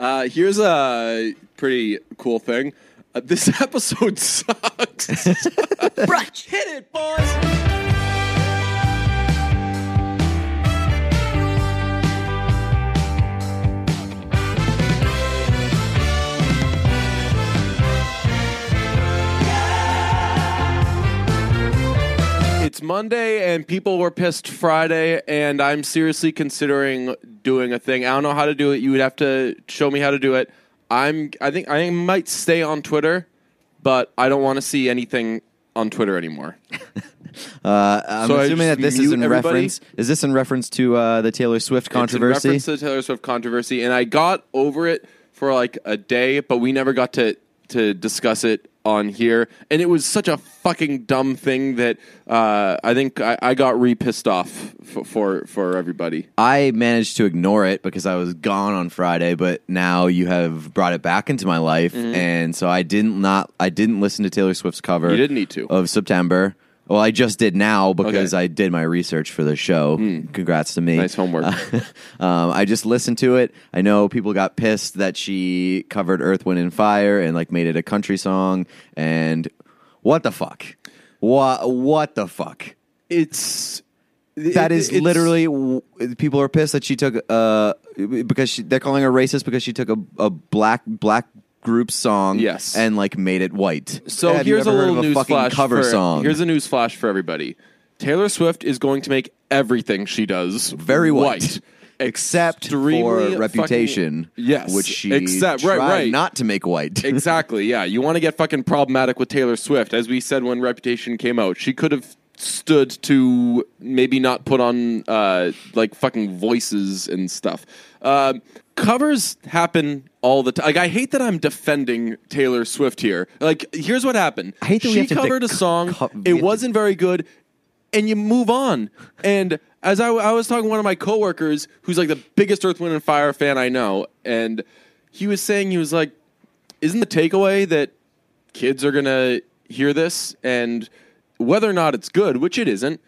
Uh, here's a pretty cool thing. Uh, this episode sucks. Brunch. Hit it, boys. It's Monday and people were pissed Friday, and I'm seriously considering doing a thing. I don't know how to do it. You would have to show me how to do it. I'm. I think I might stay on Twitter, but I don't want to see anything on Twitter anymore. Uh, I'm So assuming that this is in everybody? reference. Is this in reference to uh, the Taylor Swift It's in controversy? reference to the Taylor Swift controversy, and I got over it for like a day, but we never got to to discuss it on here. And it was such a fucking dumb thing that uh, I think I, I got re pissed off f- for for everybody. I managed to ignore it because I was gone on Friday, but now you have brought it back into my life, and so I didn't not I didn't listen to Taylor Swift's cover. Mm-hmm. You didn't need to. of September. Well, I just did now because Okay. I did my research for the show. Congrats to me. Nice homework. um, I just listened to it. I know people got pissed that she covered Earth, Wind, and Fire and like made it a country song. And what the fuck? What what the fuck? It's That is it- is it's- literally w- people are pissed that she took uh because she, they're calling her racist because she took a, a black black group song Yes. and like made it white. So Have you here's a ever heard little of news fucking flash cover for, song. Here's a news flash for everybody. Taylor Swift is going to make everything she does very white. Except Extremely for fucking- Reputation, yes, which she except right, tried right, not to make white. exactly. Yeah, you want to get fucking problematic with Taylor Swift, as we said when Reputation came out. She could have stood to maybe not put on uh, like fucking voices and stuff. Um covers happen all the time. Like I hate that I'm defending Taylor Swift here. Like here's what happened. I hate that she covered a song. co- it wasn't very good and you move on. And as I, I was talking to one of my coworkers who's like the biggest Earth, Wind, and Fire fan I know, and he was saying, he was like, Isn't the takeaway that kids are going to hear this? And whether or not it's good, which it isn't,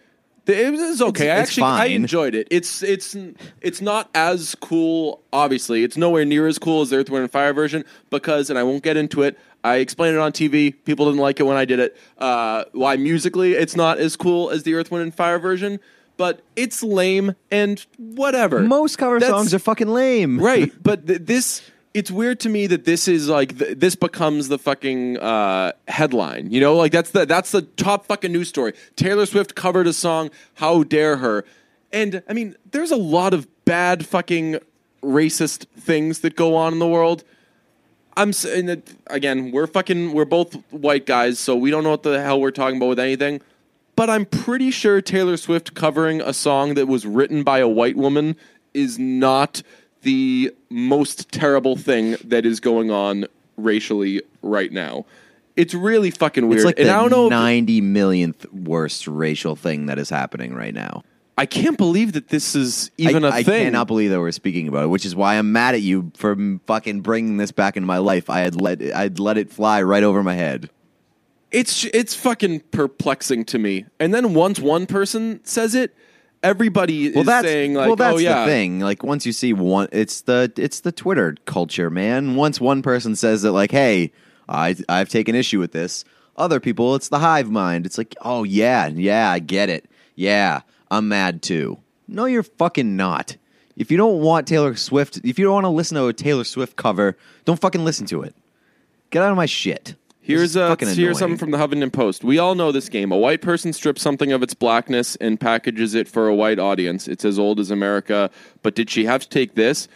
it was okay. I it's actually I enjoyed it. It's it's it's not as cool. Obviously, it's nowhere near as cool as the Earth, Wind, and Fire version because, and I won't get into it. I explained it on TV. People didn't like it when I did it. Uh, why musically it's not as cool as the Earth, Wind, and Fire version, but it's lame and whatever. Most cover That's- songs are fucking lame. right but th- this it's weird to me that this is like th- this becomes the fucking uh, headline you know? Like that's the that's the top fucking news story. Taylor swift covered a song how dare her. And i mean there's a lot of bad fucking racist things that go on in the world. I'm saying that again we're fucking we're both white guys so we don't know what the hell we're talking about with anything. But I'm pretty sure Taylor Swift covering a song that was written by a white woman is not the most terrible thing that is going on racially right now. It's really fucking weird. It's like and the I don't know. ninety millionth worst racial thing that is happening right now. I can't believe that this is even I a I thing. I cannot believe that we're speaking about it, which is why I'm mad at you for fucking bringing this back into my life. I had let I'd let it fly right over my head. it's it's fucking perplexing to me. And then once one person says it, everybody Well, is that's saying like, well, that's "Oh yeah." the thing. Like once you see one, it's the it's the Twitter culture, man. Once one person says that, like, "Hey, I I've taken issue with this," other people, it's the hive mind. It's like, "Oh yeah, yeah, I get it. Yeah, I'm mad too." No, you're fucking not. If you don't want Taylor Swift, if you don't want to listen to a Taylor Swift cover, don't fucking listen to it. Get out of my shit. Here's a, here's annoying. something from the Huffington Post. We all know this game. A white person strips something of its blackness and packages it for a white audience. It's as old as America. But did she have to take this?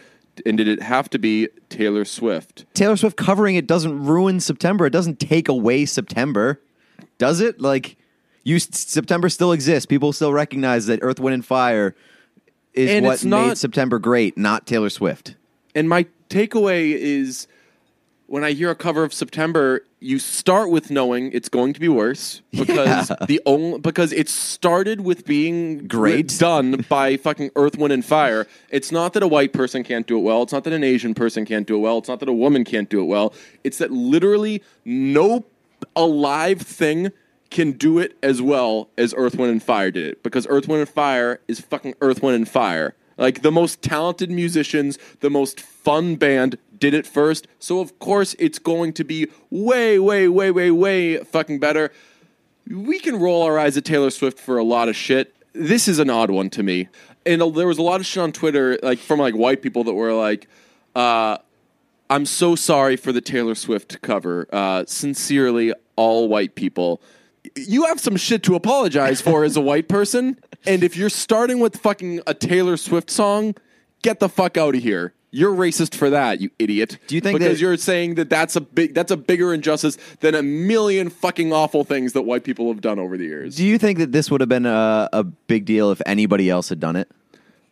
And did it have to be Taylor Swift? Taylor Swift covering it doesn't ruin September. It doesn't take away September, does it? Like, you September still exists. People still recognize that Earth, Wind, and Fire is And what not- made September great, not Taylor Swift. And my takeaway is when I hear a cover of September, you start with knowing it's going to be worse because the only because it started with being Great. done by fucking Earth, Wind, and Fire. It's not that a white person can't do it well. It's not that an Asian person can't do it well. It's not that a woman can't do it well. It's that literally no alive thing can do it as well as Earth, Wind, and Fire did it because Earth, Wind, and Fire is fucking Earth, Wind, and Fire. Like the most talented musicians, the most fun band did it first. So of course it's going to be way, way, way, way, way fucking better. We can roll our eyes at Taylor Swift for a lot of shit. This is an odd one to me. And there was a lot of shit on Twitter, like from like white people that were like, uh, I'm so sorry for the Taylor Swift cover. Uh, sincerely, all white people. You have some shit to apologize for as a white person. And if you're starting with fucking a Taylor Swift song, get the fuck out of here. You're racist for that, you idiot. Do you think because that- you're saying that that's a big that's a bigger injustice than a million fucking awful things that white people have done over the years? Do you think that this would have been a, a big deal if anybody else had done it?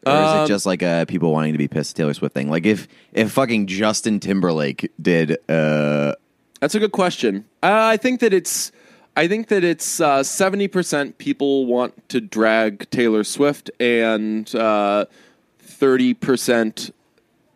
Or is Um, it just like uh, people wanting to be pissed at Taylor Swift thing? Like if if fucking Justin Timberlake did uh That's a good question. Uh, I think that it's. I think that it's uh, seventy percent people want to drag Taylor Swift, and uh, thirty percent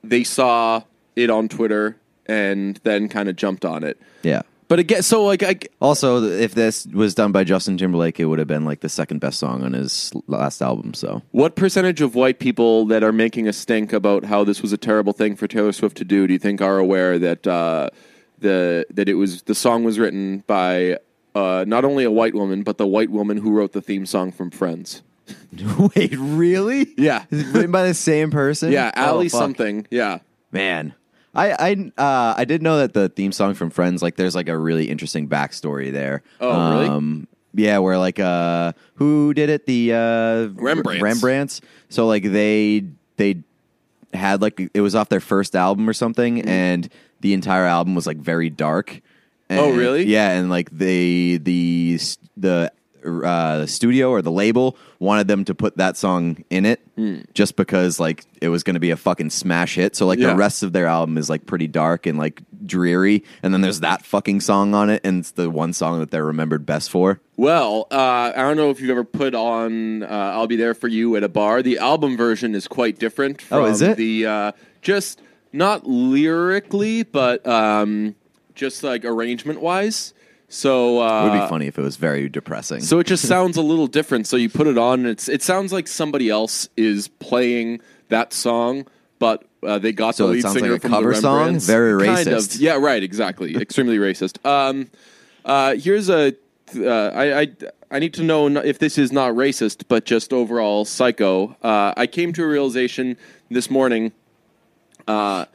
they saw it on Twitter and then kind of jumped on it. yeah. But again, so like I, Also, if this was done by Justin Timberlake, it would have been like the second best song on his last album. So what percentage of white people that are making a stink about how this was a terrible thing for Taylor Swift to do do you think are aware that uh, the that it was the song was written by uh, not only a white woman but the white woman who wrote the theme song from Friends? wait, really? Yeah. Is it written by the same person? Yeah, Oh, fuck. something. Yeah. Man, I I uh, I did know that the theme song from Friends, like, there's like a really interesting backstory there. Oh, really? Um, yeah, where like uh, who did it? The uh, Rembrandts. Rembrandts. So like they they had like it was off their first album or something, Mm-hmm. and the entire album was like very dark. Oh, And- really? Yeah, and like they the the uh, studio or the label wanted them to put that song in it just because like it was going to be a fucking smash hit. So like Yeah. the rest of their album is like pretty dark and like dreary, and then there's that fucking song on it, and it's the one song that they're remembered best for. Well, uh, I don't know if you've ever put on uh, "I'll Be There for You" at a bar. The album version is quite different. From Oh, is it? The uh, just not lyrically, but um, just like arrangement wise. So uh, It would be funny if it was very depressing. So it just sounds a little different. So you put it on, and it's it sounds like somebody else is playing that song, but uh, they got So the lead singer like a from cover the song? Very Kind of. racist. Yeah, right. Exactly. Extremely racist. Um, uh, here's a. Uh, I, I I need to know if this is not racist, but just overall psycho. Uh, I came to a realization this morning. Uh,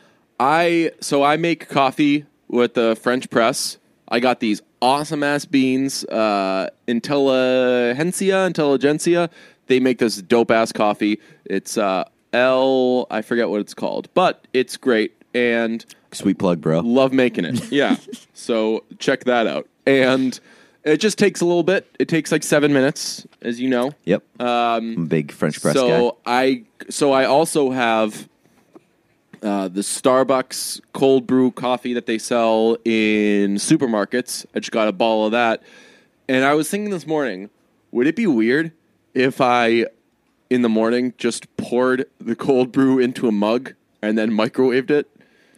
I so I make coffee with the French press. I got these awesome ass beans, uh, Intelligentsia, Intelligentsia. They make this dope ass coffee. It's uh, L. I forget what it's called, but it's great and Sweet plug, bro. love making it. Yeah, so check that out. And it just takes a little bit. It takes like seven minutes, as you know. Yep. Um, big French press so guy. I so I also have uh, the Starbucks cold brew coffee that they sell in supermarkets. I just got a bottle of that, and I was thinking this morning, would it be weird if I, in the morning, just poured the cold brew into a mug and then microwaved it?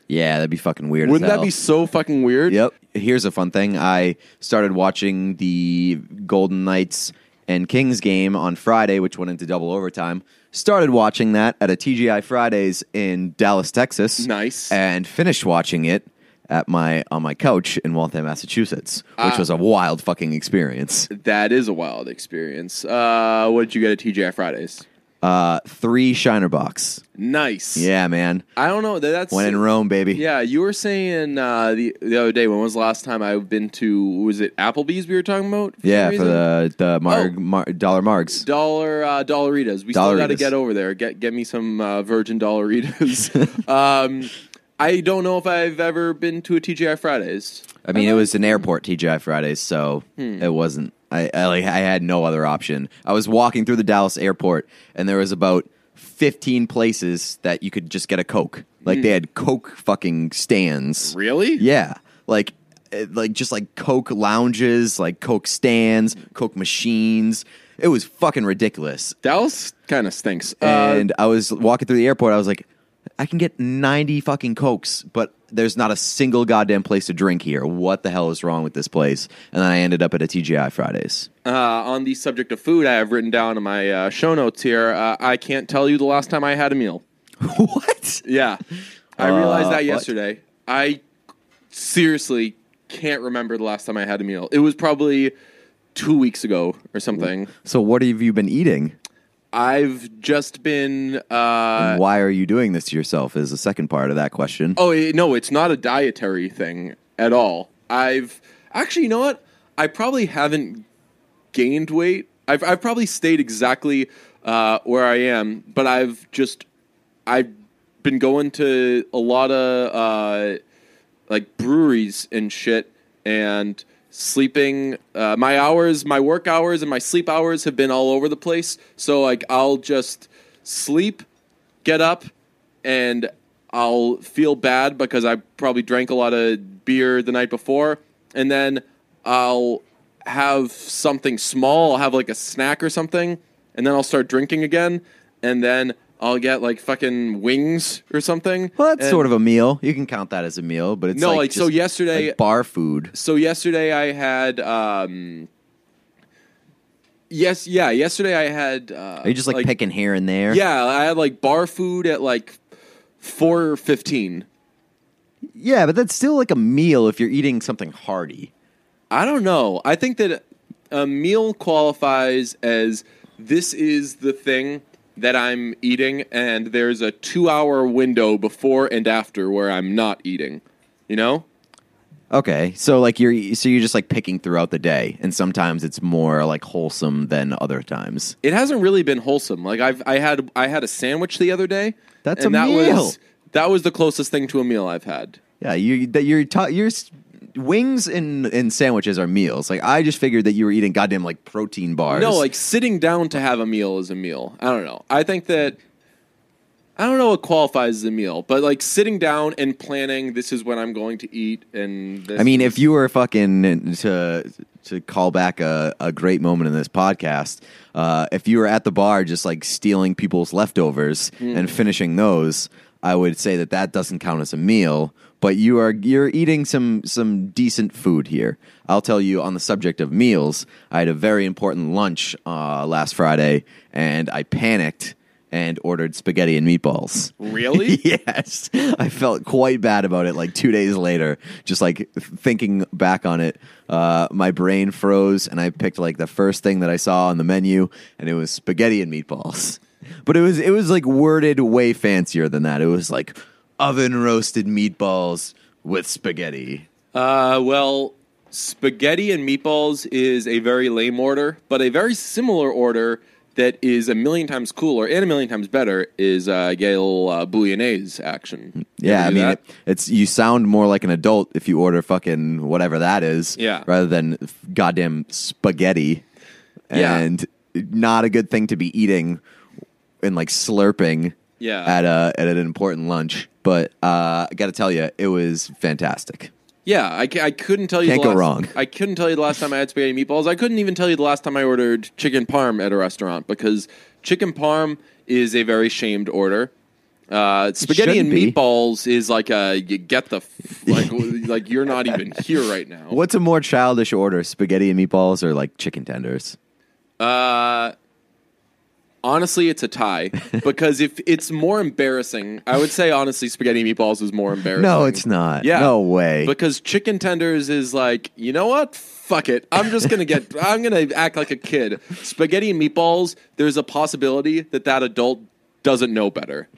Yeah, that'd be fucking weird. Wouldn't that be so fucking weird? Yep. Here's a fun thing. I started watching the Golden Knights and Kings game on Friday, which went into double overtime. Started watching that at a TGI Fridays in Dallas, Texas. Nice. And finished watching it at my on my couch in Waltham, Massachusetts, which Ah. was a wild fucking experience. That is a wild experience. Uh, what did you get at TGI Fridays? Uh, three Shiner Bocks. Nice. Yeah, man. I don't know. That's When in Rome, baby. Yeah, you were saying uh, the the other day. When was the last time I've been to? Was it Applebee's? We were talking about. For Yeah, for the the Marg, Oh. Mar, dollar margs. dollar uh, dollaritas. We still got to get over there. Get get me some uh, virgin dollaritas. um, I don't know if I've ever been to a TGI Fridays. I mean, it was an airport TGI Fridays, so Hmm. it wasn't. I, I like I had no other option. I was walking through the Dallas airport, and there was about fifteen places that you could just get a Coke. Like Hmm. they had Coke fucking stands. Really? Yeah, like eh, like just like Coke lounges, like Coke stands, Coke machines. It was fucking ridiculous. Dallas kind of stinks. Uh, And I was walking through the airport. I was like, I can get ninety fucking cokes, but there's not a single goddamn place to drink here. What the hell is wrong with this place? And then I ended up at a TGI Fridays. uh, on the subject of food, I have written down in my uh, show notes here. Uh, I can't tell you the last time I had a meal. what? Yeah. I realized Uh, that what? yesterday. I seriously can't remember the last time I had a meal. It was probably two weeks ago or something. So what have you been eating? I've just been. Uh, why are you doing this to yourself? Is the second part of that question. oh no, it's not a dietary thing at all. I've actually, you know what? I probably haven't gained weight. I've I've probably stayed exactly uh, where I am, but I've just I've been going to a lot of uh, like breweries and shit and sleeping uh, my hours my work hours and my sleep hours have been all over the place. So like i'll just sleep get up and i'll feel bad because i probably drank a lot of beer the night before. And then i'll have something small. I'll have like a snack or something and then i'll start drinking again. And then i'll get like fucking wings or something Well, that's And- sort of a meal. You can count that as a meal, but it's No, like, like, so yesterday- like bar food. so yesterday I had um yes yeah yesterday I had uh, Are you just like, picking here and there? yeah I had like bar food at like four fifteen yeah, but that's still like a meal if you're eating something hearty. I don't know I think that a meal qualifies as this is the thing that I'm eating and there's a two hour window before and after where I'm not eating you know Okay, so like you're so you're just like picking throughout the day, and sometimes it's more like wholesome than other times. it hasn't really been wholesome. Like I've I had I had a sandwich the other day. That's and a that meal. Was, that was the closest thing to a meal I've had. Yeah, you that you're ta- you're wings and and sandwiches are meals. Like I just figured that you were eating goddamn like protein bars. No, like sitting down to have a meal is a meal. I don't know. I think that I don't know what qualifies as a meal, but like sitting down and planning this is when I'm going to eat and this I mean, if you were fucking to to call back a, a great moment in this podcast, uh, if you were at the bar just like stealing people's leftovers Hmm. and finishing those, I would say that that doesn't count as a meal. But you are you're eating some some decent food here. I'll tell you on the subject of meals. I had a very important lunch uh, last Friday, and I panicked and ordered spaghetti and meatballs. Really? yes. I felt quite bad about it like two days later. Just like thinking back on it, uh, my brain froze and I picked like the first thing that I saw on the menu and it was spaghetti and meatballs. But it was it was like worded way fancier than that. It was like oven roasted meatballs with spaghetti. Uh, well, spaghetti and meatballs is a very lame order, but a very similar order that is a million times cooler and a million times better is uh, get a little uh, action. You Yeah, I mean, it, it's you sound more like an adult if you order fucking whatever that is, Yeah. rather than goddamn spaghetti, Yeah. and not a good thing to be eating and like slurping, Yeah. at a at an important lunch. But uh, I got to tell you, it was fantastic. Yeah, I, I couldn't tell you. Can't the go last, wrong. I couldn't tell you the last time I had spaghetti meatballs. I couldn't even tell you the last time I ordered chicken parm at a restaurant because chicken parm is a very shamed order. Uh, spaghetti and be. meatballs is like a you get the f- like like you're not even here right now. What's a more childish order, spaghetti and meatballs, or like chicken tenders? Uh, honestly, it's a tie because if it's more embarrassing, I would say honestly, spaghetti meatballs is more embarrassing. No, it's not. Yeah. no way. Because chicken tenders is like, you know what? Fuck it. I'm just gonna get. I'm gonna act like a kid. Spaghetti and meatballs. There's a possibility that that adult doesn't know better.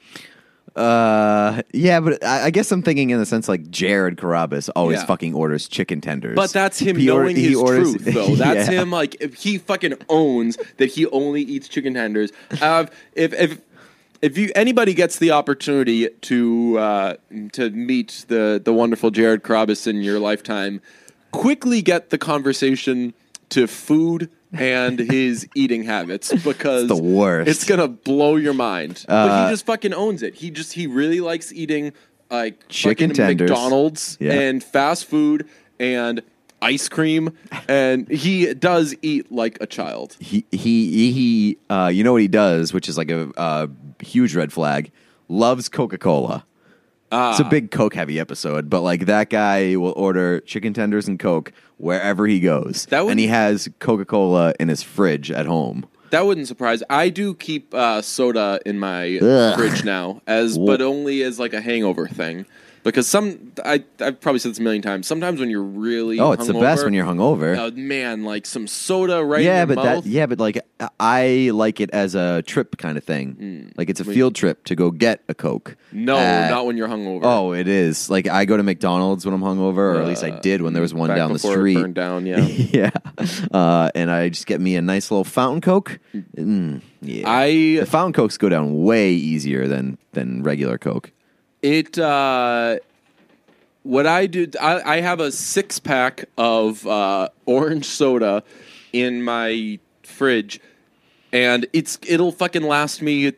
Uh, yeah, but I, I guess I'm thinking in the sense like Jared Carabas always Yeah. fucking orders chicken tenders. But that's him He or- knowing he his orders- truth, though. That's Yeah. him. Like if he fucking owns that he only eats chicken tenders. Uh, if if if you anybody gets the opportunity to uh, to meet the the wonderful Jared Carabas in your lifetime, quickly get the conversation to food and his eating habits because the worst. It's gonna blow your mind. but Uh, he just fucking owns it. He just he really likes eating like Chicken tenders. McDonald's Yeah. and fast food and ice cream, and he does eat like a child. he he he uh you know what he does which is like a, a huge red flag loves it's a big coke heavy episode but like that guy will order chicken tenders and coke wherever he goes That would- and he has coca-cola in his fridge at home That wouldn't surprise. I do keep uh, soda in my Ugh. fridge now, as but only as like a hangover thing. Because some, I I've probably said this a million times. Sometimes when you're really Oh, it's the best when you're hungover. uh, man, like some soda right yeah, in but mouth. that yeah, but like I like it as a trip kind of thing. Like it's a field trip to go get a Coke. Hmm. no, Uh, not when you're hungover. Oh, it is. Like I go to McDonald's when I'm hungover, or at least I did when there was one Uh, down the street. burned down, yeah. yeah, uh, and I just get me a nice little fountain Coke. Mm, yeah, I the fountain Cokes go down way easier than than regular Coke. It uh what I do I, I have a six pack of uh orange soda in my fridge and it's it'll fucking last me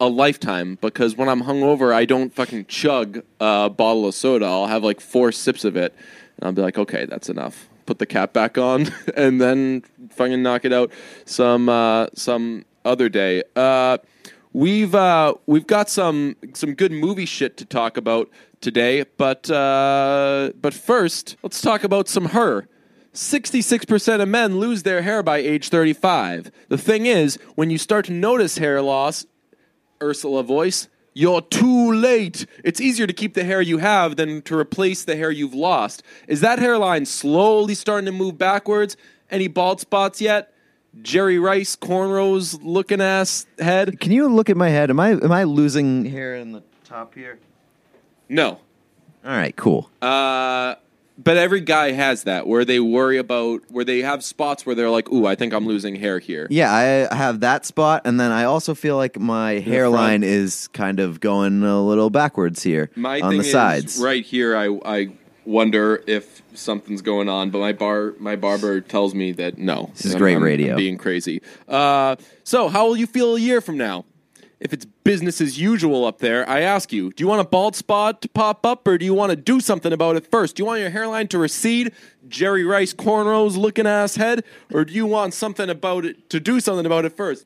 a lifetime because when I'm hungover I don't fucking chug a bottle of soda. I'll have like four sips of it and I'll be like, okay, that's enough. Put the cap back on and then fucking knock it out some uh some other day. Uh We've uh, we've got some some good movie shit to talk about today, but uh, but first, let's talk about some her. 66% of men lose their hair by age 35. The thing is, when you start to notice hair loss, Ursula voice, you're too late. It's easier to keep the hair you have than to replace the hair you've lost. Is that hairline slowly starting to move backwards? Any bald spots yet? Jerry Rice cornrows looking ass head? Can you look at my head? Am I am I losing hair in the top here? No. All right, cool. Uh, but every guy has that where they worry about where they have spots where they're like, "Ooh, I think I'm losing hair here." Yeah, I have that spot, and then I also feel like my hairline is kind of going a little backwards here My on thing the sides. is right here. I I wonder if something's going on, but my bar my barber tells me that no. This is I'm- great I'm- radio. I'm being crazy. Uh, so how will you feel a year from now? If it's business as usual up there, I ask you, do you want a bald spot to pop up or do you want to do something about it first? Do you want your hairline to recede, Jerry Rice cornrows looking ass head, or do you want something about it to do something about it first?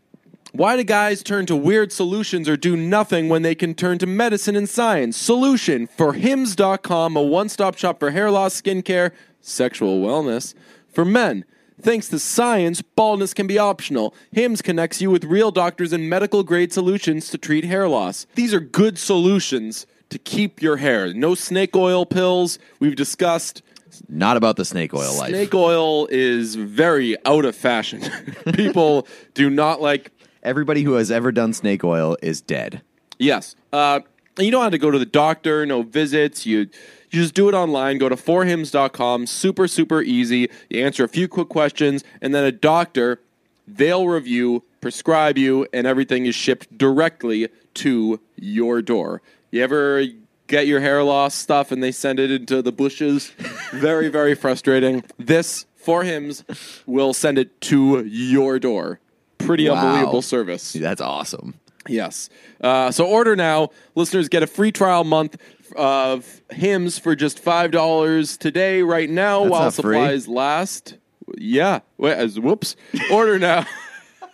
Why do guys turn to weird solutions or do nothing when they can turn to medicine and science? Solution for hims.com, a one stop shop for hair loss, skincare, sexual wellness for men. Thanks to science, baldness can be optional. Hims connects you with real doctors and medical grade solutions to treat hair loss. These are good solutions to keep your hair. No snake oil pills. We've discussed Not about the snake oil life. snake oil is very out of fashion. People do not like Everybody who has ever done snake oil is dead. Yes. Uh, you don't have to go to the doctor, no visits. You you just do it online. Go to forhims.com. Super, super easy. You answer a few quick questions, and then a doctor, they'll review, prescribe you, and everything is shipped directly to your door. You ever get your hair loss stuff and they send it into the bushes? very, very frustrating. This, For Hims, will send it to your door. Pretty Wow. unbelievable service. That's awesome. Yes. Uh, so order now. Listeners get a free trial month of Hims for just five dollars today, right now, That's while not free. supplies last. Yeah. Wait, as whoops. Order now.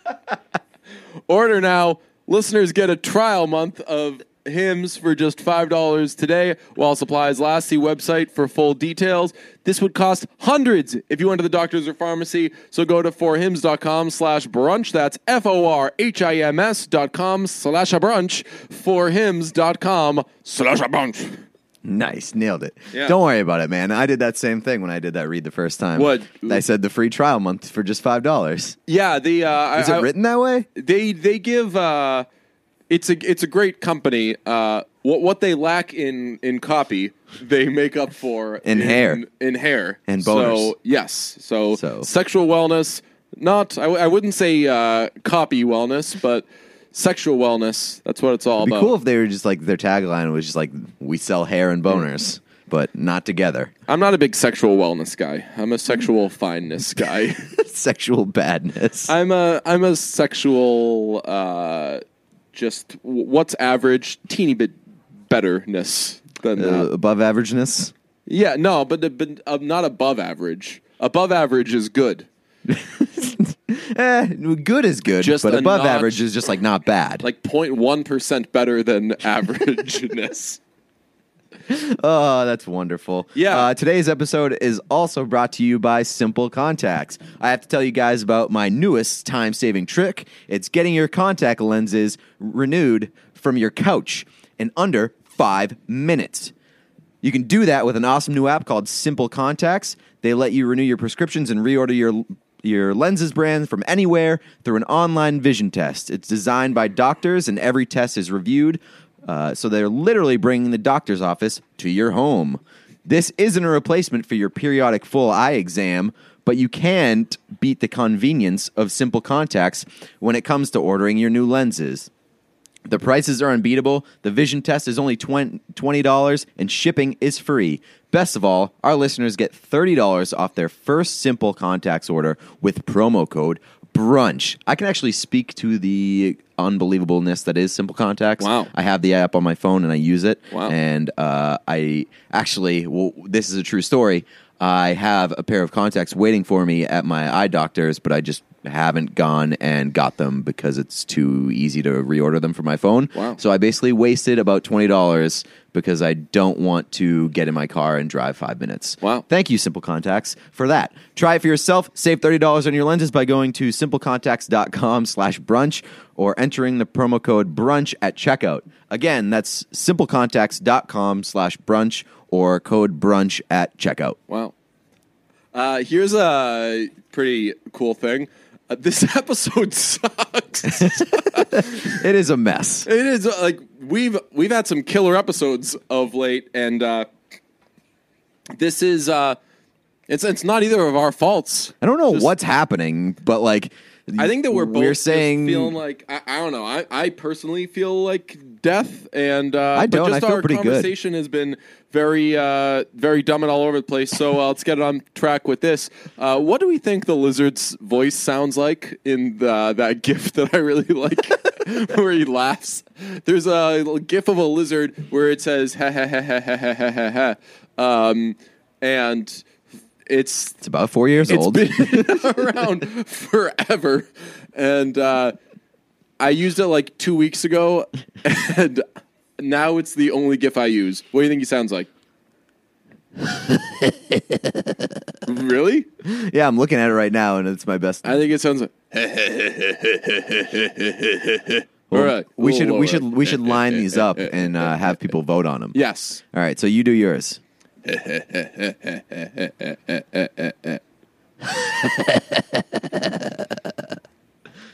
order now. Listeners get a trial month of Hims for just five dollars today, while supplies last. See website for full details. This would cost hundreds if you went to the doctor's or pharmacy. So go to forhims.com slash brunch. That's F O R H I M S dot com slash a brunch. Forhims.com slash a brunch. Nice, nailed it. Yeah. Don't worry about it, man. I did that same thing when I did that read the first time. What? I said the free trial month for just five dollars. Yeah, the uh, Is I- it written that way? they they give uh it's a it's a great company uh what what they lack in in copy they make up for In hair. in hair And boners. so yes so, So- sexual wellness not I, w- I wouldn't say uh copy wellness but sexual wellness that's what it's all It'd be about cool if they were just like their tagline was just like we sell hair and boners, but not together. I'm not a big sexual wellness guy I'm a sexual fineness guy Sexual badness. I'm a I'm a sexual uh just what's average teeny bit betterness than Uh, above averageness. Yeah, no, but, but uh, not above average. Above average is good. Eh, good is good, Just but above notch- average is just like not bad. Like 0.1% better than averageness. Oh, that's wonderful. Yeah. Uh, today's episode is also brought to you by Simple Contacts. I have to tell you guys about my newest time saving trick. It's getting your contact lenses renewed from your couch in under five minutes. You can do that with an awesome new app called Simple Contacts. They let you renew your prescriptions and reorder your your lenses brand from anywhere through an online vision test. It's designed by doctors, and every test is reviewed. Uh, so they're literally bringing the doctor's office to your home. This isn't a replacement for your periodic full eye exam, but you can't beat the convenience of Simple Contacts when it comes to ordering your new lenses. The prices are unbeatable. The vision test is only $20 $20 and shipping is free. Best of all, our listeners get $30 off their first simple contacts order with promo code brunch. I can actually speak to the unbelievableness that is simple contacts. Wow. I have the app on my phone and I use it. Wow. And uh, I actually, well, this is a true story. I have a pair of contacts waiting for me at my eye doctor's, but I just haven't gone and got them because it's too easy to reorder them from my phone. Wow. So I basically wasted about twenty dollars because I don't want to get in my car and drive five minutes. Wow. Thank you, Simple Contacts, for that. Try it for yourself. Save thirty dollars on your lenses by going to simplecontacts.com slash brunch or entering the promo code brunch at checkout. Again, that's simplecontacts.com slash brunch or code brunch at checkout. Wow. Uh, here's a pretty cool thing. Uh, this episode sucks. It is a mess. it is uh, like we've we've had some killer episodes of late, and uh, this is uh, it's it's not either of our faults. I don't know Just- what's happening, but like I think that we're both we're saying feeling like I, I don't know. I, I personally feel like death, and uh, I don't. Just I feel our pretty good. conversation has been very uh, very dumb and all over the place. So uh, let's get on track with this. Uh, what do we think the lizard's voice sounds like in the, that gif that I really like, where he laughs? There's a gif of a lizard where it says ha ha ha ha ha ha ha, ha. um, and it's it's about four years it's old. been around forever, and uh, I used it like two weeks ago, and now it's the only GIF I use. What do you think he sounds like? really? yeah, I'm looking at it right now, and it's my best. I think it sounds like. All right, we should we should we should line these up and uh, have people vote on them. Yes. All right, so you do yours.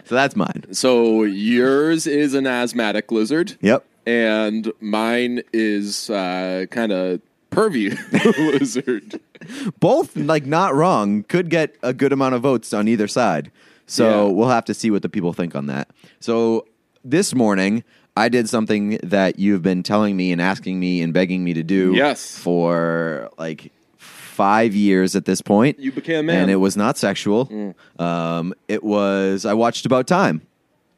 So that's mine. So yours is an asthmatic lizard. Yep. And mine is uh, kind of pervy lizard. Both like not wrong. Could get a good amount of votes on either side. So Yeah. we'll have to see what the people think on that. So this morning I did something that you've been telling me and asking me and begging me to do Yes. for like five years at this point. You became a man. Mm. And it was not sexual. Um, it was I watched About Time.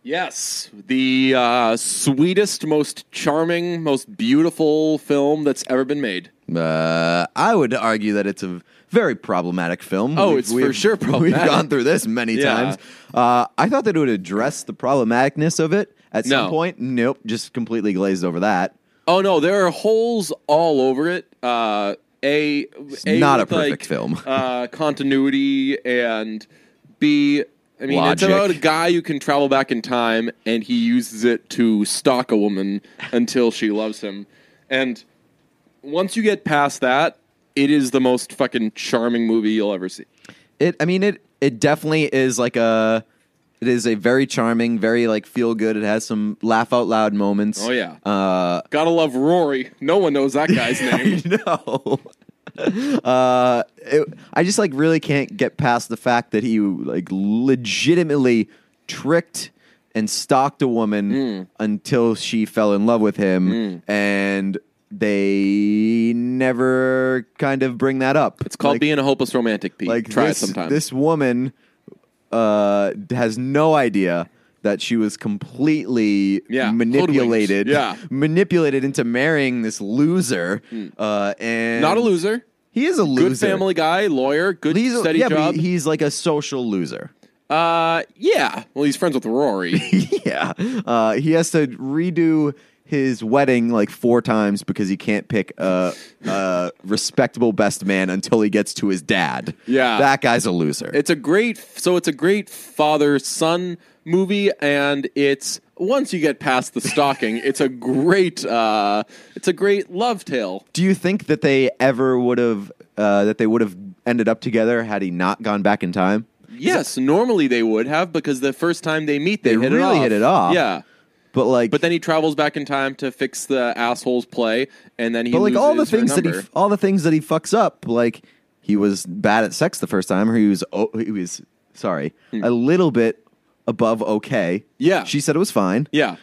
Yes, the uh, sweetest, most charming, most beautiful film that's ever been made. Uh, I would argue that it's a very problematic film. Oh, it's for sure problematic. We've gone through this many Yeah. times. Uh, I thought that it would address the problematicness of it at some No. point. Nope, just completely glazed over that. Oh no, there are holes all over it. Uh, a, a not a with, perfect like, film. uh, continuity and B. I mean, Logic. it's about a guy who can travel back in time, and he uses it to stalk a woman until she loves him. And once you get past that, it is the most fucking charming movie you'll ever see. It. I mean, it. It definitely is like a. It is a very charming, very like feel good. It has some laugh out loud moments. Oh yeah, Uh, gotta love Rory. No one knows that guy's name. no. uh, it, I just like really can't get past the fact that he like legitimately tricked and stalked a woman Hmm. until she fell in love with him, and they never kind of bring that up. It's called Like- being a hopeless romantic. Pete. like try this, it sometime. This woman uh, has no idea that she was completely Yeah, manipulated. Yeah. manipulated into marrying this loser. Uh, and Not a loser. He is a loser. Good family guy, lawyer, good He's a- steady yeah, job. he- he's like a social loser. uh, yeah. Well, he's friends with Rory. yeah, uh, he has to redo his wedding like four times because he can't pick a, a respectable best man until he gets to his dad. Yeah. that guy's a loser. It's a great so it's a great father son movie and it's once you get past the stalking, it's a great uh it's a great love tale. Do you think that they ever would have uh, that they would have ended up together had he not gone back in time? Yes, normally they would have because the first time they meet they, They hit really it hit it off. Yeah. But like, But then he travels back in time to fix the asshole's play and then he but like all the things that he all the things that he fucks up, like he was bad at sex the first time, or he was oh, he was sorry a little bit above okay. Hmm. Yeah. she said it was fine. Yeah.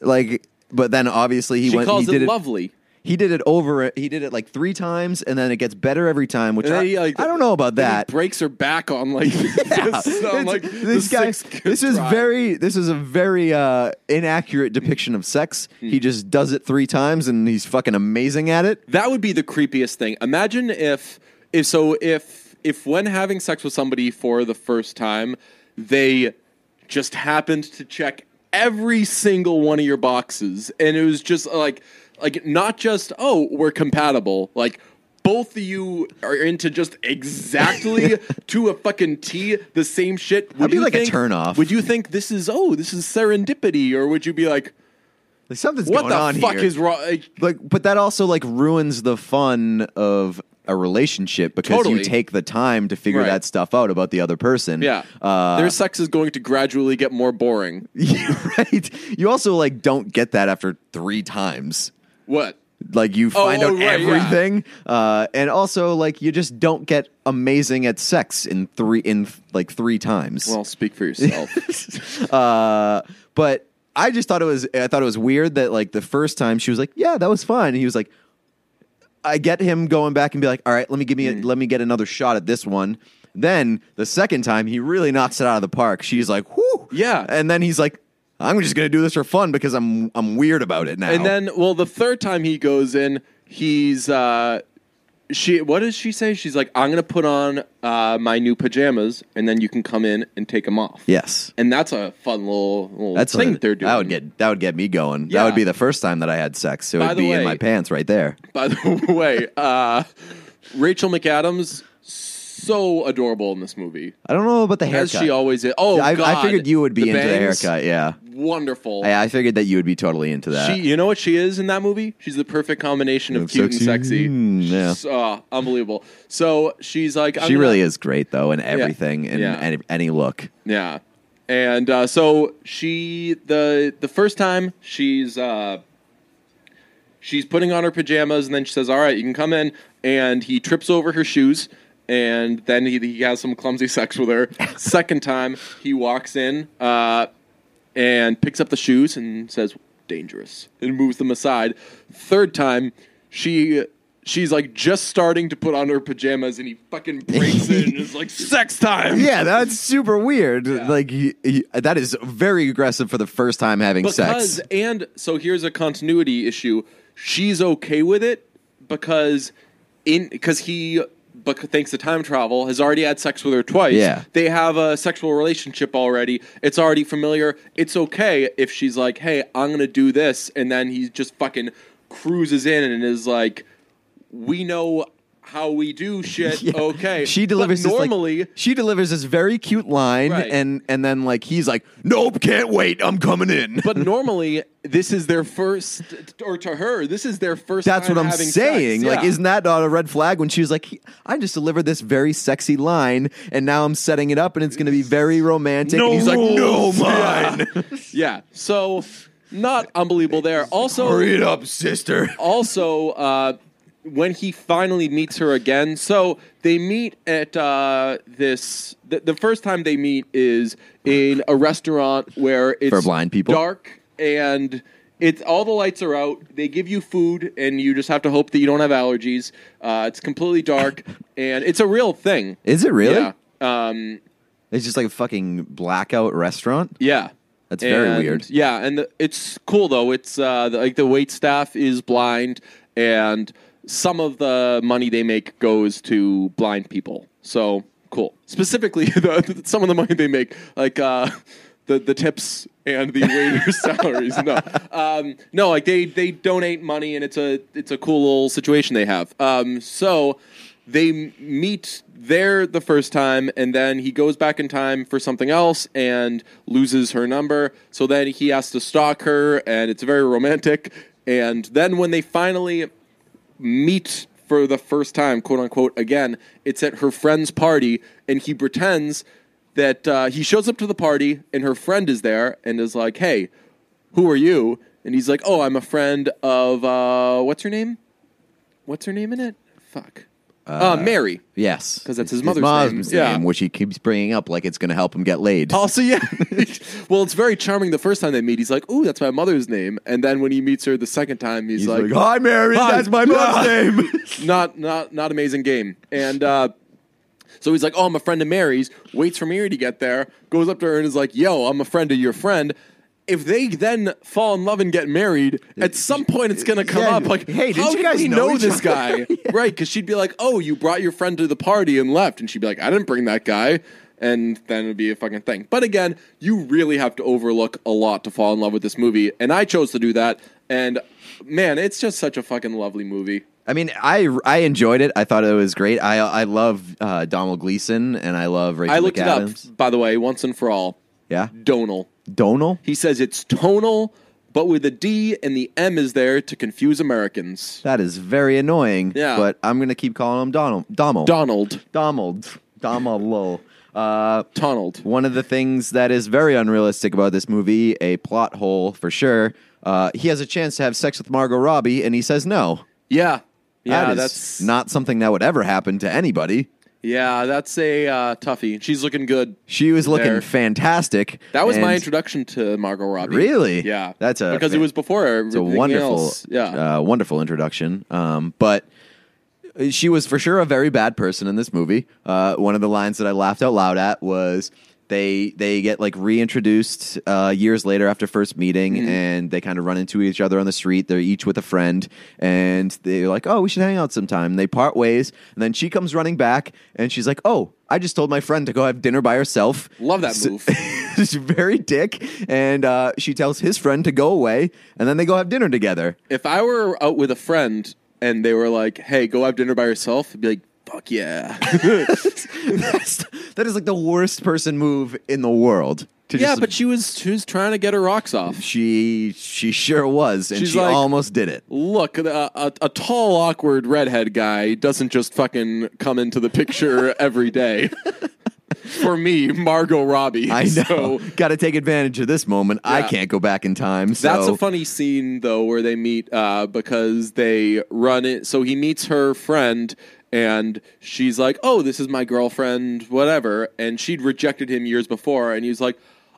Like, but then obviously he She went. calls he did it it lovely. He did it over. He did it like three times, and then it gets better every time. Which I, he, like, I don't know about that. breaks her back on like, Yeah. this, on, like this guy. This is try. very. This is a very uh, inaccurate depiction of sex. Hmm. He just does it three times, and he's fucking amazing at it. That would be the creepiest thing. Imagine if if so if if when having sex with somebody for the first time, they just happened to check every single one of your boxes and it was just like like not just oh, we're compatible, like both of you are into just exactly to a fucking T the same shit. Would That'd be you like a think- turnoff. Would you think this is oh, this is serendipity, or would you be like, Like something's what going the on fuck here. is wrong? Like, like, but that also like ruins the fun of a relationship because Totally. you take the time to figure Right. that stuff out about the other person. Yeah. Uh, Their sex is going to gradually get more boring. right. You also like don't get that after three times. What? Like you find oh, out right, yeah. everything, uh, and also like you just don't get amazing at sex in three in like three times. Well, speak for yourself. uh, but I just thought it was I thought it was weird that like the first time she was like, "Yeah, that was fine," and he was like, "I get him going back and be like, all right, let me give me a, Hmm. let me get another shot at this one." Then the second time he really knocks it out of the park. She's like, "Whoo!" Yeah. and then he's like, "I'm just gonna do this for fun because I'm I'm weird about it now." and then, well, the third time he goes in, he's uh, she. What does she say? She's like, "I'm gonna put on uh, my new pajamas, and then you can come in and take them off." yes. and that's a fun little, little That's thing what- they're doing. That would get that would get me going. Yeah. That would be the first time that I had sex. So it By would be in my pants right there. By the way, uh, Rachel McAdams so adorable in this movie. I don't know about the haircut. As she always is. Oh, I, I figured you would be The into the haircut. Yeah. Wonderful. I, I figured that you would be totally into that. She, you know what she is in that movie? She's the perfect combination of cute and sexy. Mm, yeah. She's, uh, unbelievable. So she's like, she really is great though in everything and Yeah. any, any look. Yeah, and uh, so she the the first time she's uh, she's putting on her pajamas, and then she says, "All right, you can come in," and he trips over her shoes. And then he, he has some clumsy sex with her. Second time, he walks in uh, and picks up the shoes and says, "Dangerous," and moves them aside. Third time, she she's like just starting to put on her pajamas, and he fucking breaks it and is like, "Sex time." Yeah, that's super weird. Like he, he- that is very aggressive for the first time having because sex. and so here's a continuity issue. She's okay with it because in because he but thanks to time travel has already had sex with her twice. Yeah. they have a sexual relationship already. It's already familiar. It's okay if she's like, "Hey, I'm gonna do this," and then he just fucking cruises in and is like, "We know." How we do shit, Yeah. okay. She delivers But this, like- normally. she delivers this very cute line, Right. and and then like he's like, "Nope, can't wait, I'm coming in." but normally, this is their first, or to her, this is their first. That's time what I'm saying. Like, isn't that not a red flag when she was like, "I just delivered this very sexy line, and now I'm setting it up, and it's going to be very romantic." No and he's like, "No, rules." mine." yeah. So not unbelievable there. Also, Hurry it up, sister. also uh, when he finally meets her again. So they meet at uh, this. The, the first time they meet is in a restaurant where it's For blind people? dark and. It's all the lights are out. They give you food, and you just have to hope that you don't have allergies. Uh, it's completely dark, and it's a real thing. Is it really? Yeah. Um, It's just like a fucking blackout restaurant. Yeah. That's very And- weird. Yeah, and the, it's cool though. It's uh, the, like the wait staff is blind, and some of the money they make goes to blind people. So cool. Specifically, the, some of the money they make, like uh, the the tips and the waiters' salaries. No, um, no, like they they donate money, and it's a it's a cool little situation they have. Um, so they meet there the first time, and then he goes back in time for something else and loses her number. So then he has to stalk her, and it's very romantic. And then when they finally meet for the first time, quote unquote, again, it's at her friend's party, and he pretends that uh, he shows up to the party, and her friend is there, and is like, "Hey, who are you?" And he's like, "Oh, I'm a friend of uh, what's her name? What's her name in it? Fuck, uh, Mary." Yes, 'Cause that's his mother's name. Yeah. which he keeps bringing up like it's going to help him get laid. Also, yeah. well, it's very charming the first time they meet. He's like, "Ooh, that's my mother's name," and then when he meets her the second time, he's, He's like, like, "Hi, Mary. Hi. That's my mom's name." not not not amazing game. And uh, so he's like, "Oh, I'm a friend of Mary's." Waits for Mary to get there. Goes up to her and is like, "Yo, I'm a friend of your friend." If they then fall in love and get married, at some point it's gonna come Yeah, up. Like, hey, did how you guys we know know this guy? Right? Because she'd be like, "Oh, you brought your friend to the party and left," and she'd be like, "I didn't bring that guy." And then it'd be a fucking thing. But again, you really have to overlook a lot to fall in love with this movie, and I chose to do that. And man, it's just such a fucking lovely movie. I mean, I I enjoyed it. I thought it was great. I I love uh, Donald Gleeson and I love Rachel I looked McAdams. it up, by the way, once and for all. Yeah, Donal. Donal. He says it's tonal, but with a D and the M is there to confuse Americans. That is very annoying. Yeah. but I'm going to keep calling him Donald. Donald. Donald. Donald. Donald. Uh, Donald. one of the things that is very unrealistic about this movie, a plot hole for sure. Uh, he has a chance to have sex with Margot Robbie, and he says no. Yeah. Yeah, That is that's not something that would ever happen to anybody. Yeah, that's a uh, toughie. She's looking good. She was looking There. fantastic. That was my introduction to Margot Robbie. Really? Yeah. That's a because it was before It's a wonderful, else. Yeah. uh, wonderful introduction. Um, but she was for sure a very bad person in this movie. Uh, one of the lines that I laughed out loud at was they they get like reintroduced uh, years later after first meeting, Mm-hmm. and they kind of run into each other on the street. They're each with a friend, and they're like, "Oh, we should hang out sometime." They part ways, and then she comes running back, and she's like, "Oh." I just told my friend to go have dinner by herself. Love that So- move. She's very dick, and uh, she tells his friend to go away, and then they go have dinner together. if I were out with a friend and they were like, "Hey, go have dinner by yourself," I'd be like, "Fuck yeah." That's, that is like the worst person move in the world. To yeah, just- but she was she was trying to get her rocks off. she she sure was, and She's she like- almost did it. Look, a, a, a tall, awkward redhead guy doesn't just fucking come into the picture every day. For me, Margot Robbie. I know. So Got to take advantage of this moment. I Yeah. can't go back in time. So that's a funny scene though, where they meet uh, because they run it. So he meets her friend. And she's like, "Oh, this is my girlfriend, whatever." And she'd rejected him years before, and he's like,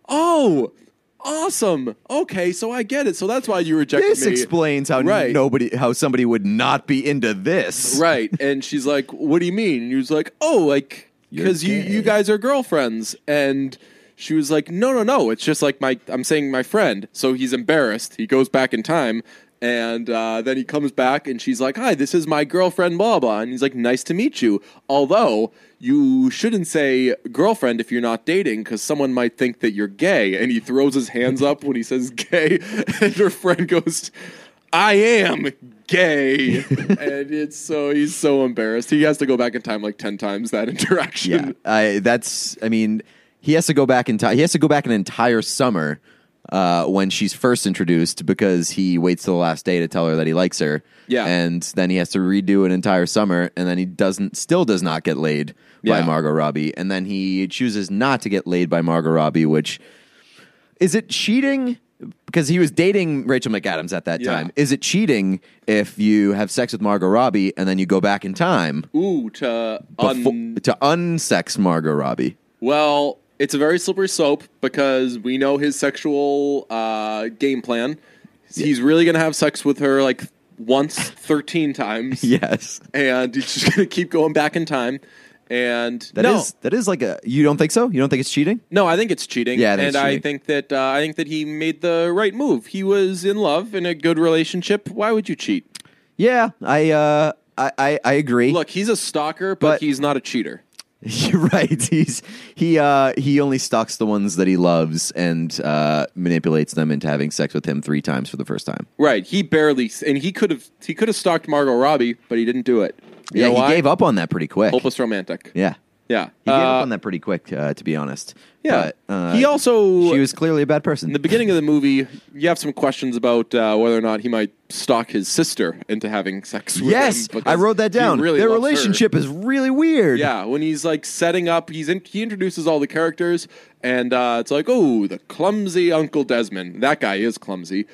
"Oh, awesome. Okay, so I get it. So that's why you rejected this me." This explains how Right. nobody, how somebody would not be into this. Right. And she's like, What do you mean? And he was like, Oh, like, because you, you guys are girlfriends. And she was like, No, no, no. It's just like my, I'm saying my friend. So he's embarrassed. He goes back in time. And uh, then he comes back and she's like, Hi, this is my girlfriend, blah, blah. And he's like, Nice to meet you. Although you shouldn't say girlfriend if you're not dating because someone might think that you're gay. And he throws his hands up when he says gay. And her friend goes, I am gay. and it's so he's so embarrassed. He has to go back in time like 10 times that interaction. Yeah, I, that's. I mean, he has to go back in time. He has to go back an entire summer uh, when she's first introduced because he waits till the last day to tell her that he likes her. Yeah. and then he has to redo an entire summer, and then he doesn't, still does not get laid by Yeah. Margot Robbie, and then he chooses not to get laid by Margot Robbie, which is it cheating? Because he was dating Rachel McAdams at that Yeah. time. Is it cheating if you have sex with Margot Robbie and then you go back in time Ooh, to befo- un- to unsex Margot Robbie? well, it's a very slippery slope because we know his sexual uh, game plan. He's really going to have sex with her like once 13 times. Yes. And he's just going to keep going back in time. And That is no, that is like a you don't think so? You don't think it's cheating? No, I think it's cheating. Yeah, I and it's I think that uh, I think that he made the right move. He was in love in a good relationship. Why would you cheat? Yeah, I uh I I, I agree. Look, he's a stalker, but, But- he's not a cheater. Right. He's he uh he only stalks the ones that he loves and uh manipulates them into having sex with him three times for the first time. Right. He barely, and he could have he could have stalked Margot Robbie, but he didn't do it. You yeah, he why? gave up on that pretty quick. Hopeless romantic. Yeah. Yeah. He gave Uh, up on that pretty quick, uh, to be honest. Yeah. But, uh, he also she was clearly a bad person. in the beginning of the movie. You have some questions about uh, whether or not he might stalk his sister into having sex with yes. I wrote that down. really Their loves her. relationship is really weird. Yeah, when he's like setting up, he's in, he introduces all the characters, and uh, it's like, oh, the clumsy Uncle Desmond. That guy is clumsy.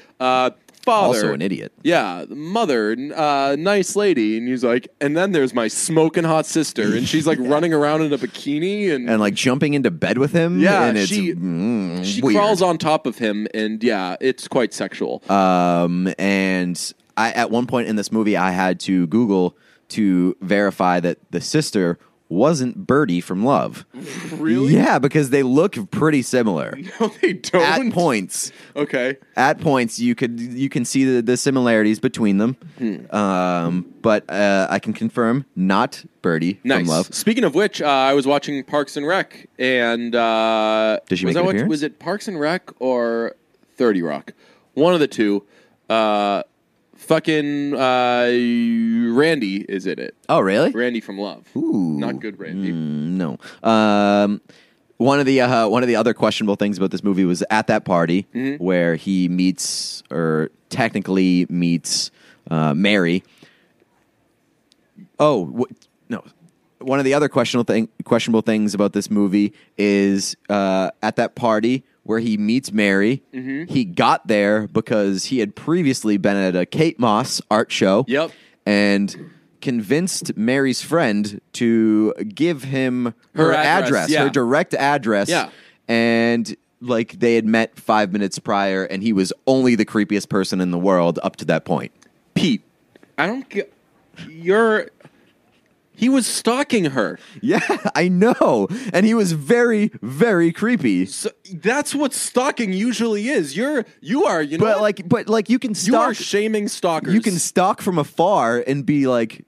Father, Also an idiot. Yeah, mother, uh, nice lady, and he's like, and then there's my smoking hot sister, and she's like running around in a bikini, and, And like jumping into bed with him. yeah, and it's, she mm, she weird. crawls on top of him, and yeah, it's quite sexual. Um, and I at one point in this movie, I had to Google to verify that the sister wasn't Bertie from Love. really? Yeah, because they look pretty similar. No, they don't. At points, Okay. at points, you could you can see the, the similarities between them. Hmm. Um, but uh, I can confirm, not Bertie Nice. from Love. Speaking of which, uh, I was watching Parks and Rec, and uh, Did she was make I an watch- appearance? Was it Parks and Rec or Thirty Rock? One of the two. Uh, fucking uh, Randy is in it. Oh, really? Randy from Love. Ooh. Not good, Randy. Mm, no. Um, one of the uh, one of the other questionable things about this movie was at that party Mm-hmm. where he meets or technically meets uh, Mary. Oh no! One of the other questionable thing questionable things about this movie is uh, at that party where he meets Mary. Mm-hmm. He got there because he had previously been at a Kate Moss art show Yep. and convinced Mary's friend to give him her, Her address, address, yeah. her direct address. Yeah. And like they had met five minutes prior, and he was only the creepiest person in the world up to that point. Pete, I don't get. You're. He was stalking her. Yeah, I know. And he was very, very creepy. So that's what stalking usually is. You're you are you know But what? like, but like, you can stalk you are shaming stalkers. You can stalk from afar and be like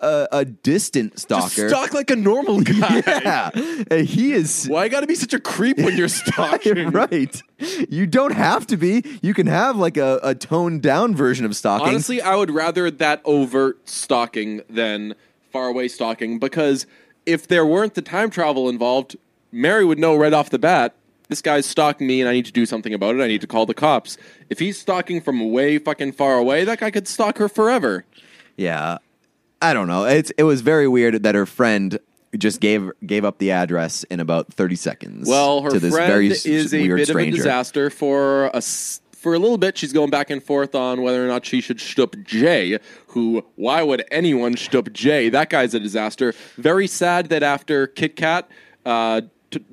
a, a distant Just stalker. stalk like a normal guy. Yeah, And he is. Why got to be such a creep when you're stalking? right. You don't have to be. You can have like a, a toned down version of stalking. Honestly, I would rather that overt stalking than far away stalking because if there weren't the time travel involved, Mary would know right off the bat. This guy's stalking me and I need to do something about it. I need to call the cops. If he's stalking from way fucking far away, that guy could stalk her forever. yeah. I don't know. It's it was very weird that her friend just gave gave up the address in about 30 seconds. Well, her to this friend very is a bit stranger. of a disaster for a s- for a little bit. She's going back and forth on whether or not she should shtup Jay. Who? Why would anyone shtup Jay? That guy's a disaster. Very sad that after Kit Kat, uh, t-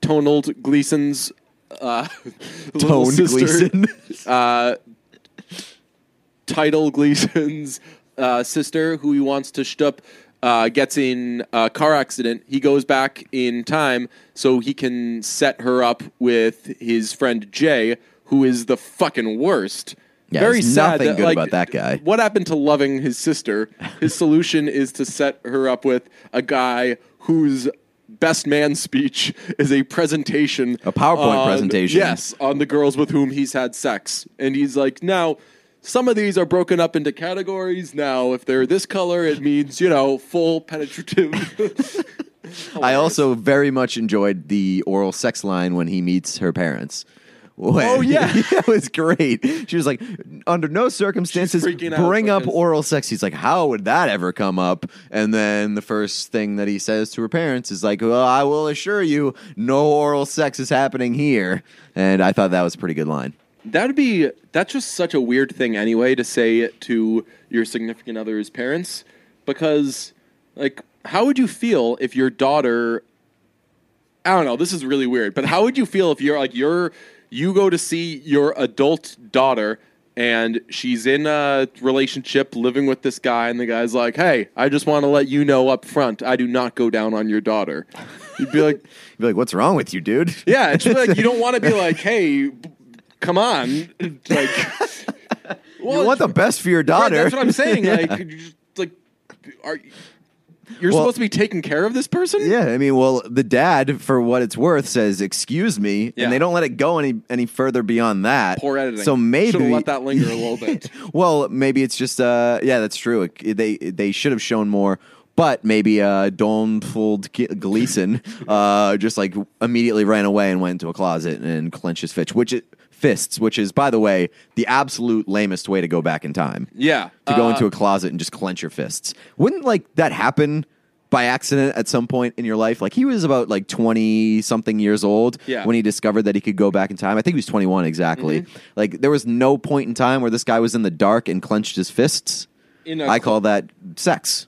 Tonald Gleeson's uh, Tone sister, Gleeson. uh, Title Gleeson's uh, sister, who he wants to shtup, uh, gets in a car accident. He goes back in time so he can set her up with his friend Jay, who is the fucking worst. Yeah, Very sad nothing that, good like, about that guy. What happened to loving his sister? His solution is to set her up with a guy whose best man speech is a presentation, A PowerPoint on- presentation. Yes, on the girls with whom he's had sex, and he's like, now. Some of these are broken up into categories. Now, if they're this color, it means, you know, full penetrative. I also very much enjoyed the oral sex line when he meets her parents. When- Oh, yeah. that was great. She was like, under no circumstances, She's freaking out bring up oral sex. He's like, how would that ever come up? And then the first thing that he says to her parents is like, well, I will assure you, no oral sex is happening here. And I thought that was a pretty good line. That'd be that's just such a weird thing anyway to say to your significant other's parents because like how would you feel if your daughter I don't know, this is really weird, but how would you feel if you're like you're you go to see your adult daughter and she's in a relationship living with this guy and the guy's like, "Hey, I just want to let you know up front, I do not go down on your daughter." You'd be like, You'd be like, what's wrong with you, dude? yeah, it's like you don't want to be like, "Hey, b- come on." Like you want the best for your Right, daughter. that's what I'm saying. Yeah. Like, just, like, are You're Well- supposed to be taking care of this person. Yeah, I mean, well, the dad, for what it's worth, says "excuse me," Yeah. and they don't let it go any any further beyond that. Poor editing. So maybe Should've let that linger a little bit. well, maybe it's just uh, yeah, that's true. It- they they should have shown more. But maybe uh, Domfold G- Gleeson uh, just like immediately ran away and went into a closet and clenched his fist, which it, fists, which is, by the way, the absolute lamest way to go back in time. Yeah. to go Uh, into a closet and just clench your fists. Wouldn't like that happen by accident at some point in your life? Like he was about like 20 something years old Yeah. Mm-hmm. when he discovered that he could go back in time. I think he was 21 exactly. Like there was no point in time where this guy was in the dark and clenched his fists. I call that sex.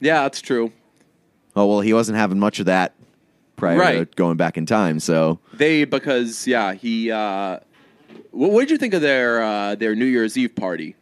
Yeah, that's true. Oh, well, he wasn't having much of that prior to going back in time. So They because yeah he. uh What, what did you think of their uh their New Year's Eve party?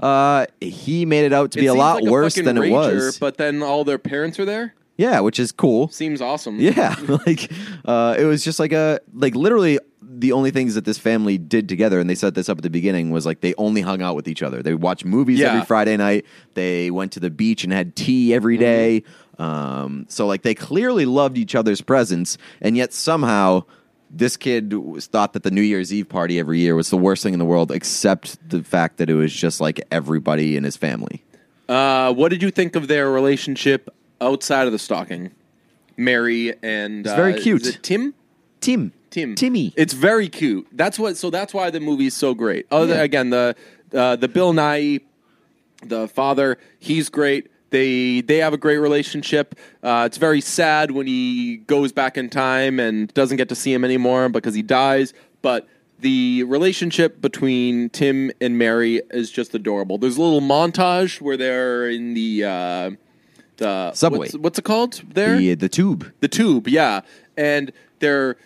uh, he made it out to be a seems lot like worse fucking than it rager, was. But then all their parents are there. yeah, which is cool. Seems awesome. Yeah, like uh, it was just like a like literally the only things that this family did together, and they set this up at the beginning was like they only hung out with each other. They watched movies Yeah. every Friday night. They went to the beach and had tea every day. Mm-hmm. Um, so like they clearly loved each other's presence, and yet somehow this kid was, thought that the New Year's Eve party every year was the worst thing in the world, except the fact that it was just like everybody in his family. Uh, what did you think of their relationship outside of the stalking? Mary and It's very uh, cute. is it Tim. Tim, Tim. Timmy. It's very cute. That's what. So that's why the movie's so great. Other Yeah. again, the uh, the Bill Nighy, the father, he's great. They they have a great relationship. Uh, it's very sad when he goes back in time and doesn't get to see him anymore because he dies. But the relationship between Tim and Mary is just adorable. There's a little montage where they're in the uh, the Subway. What's, what's it called there? the the tube. the tube yeah and they're, they're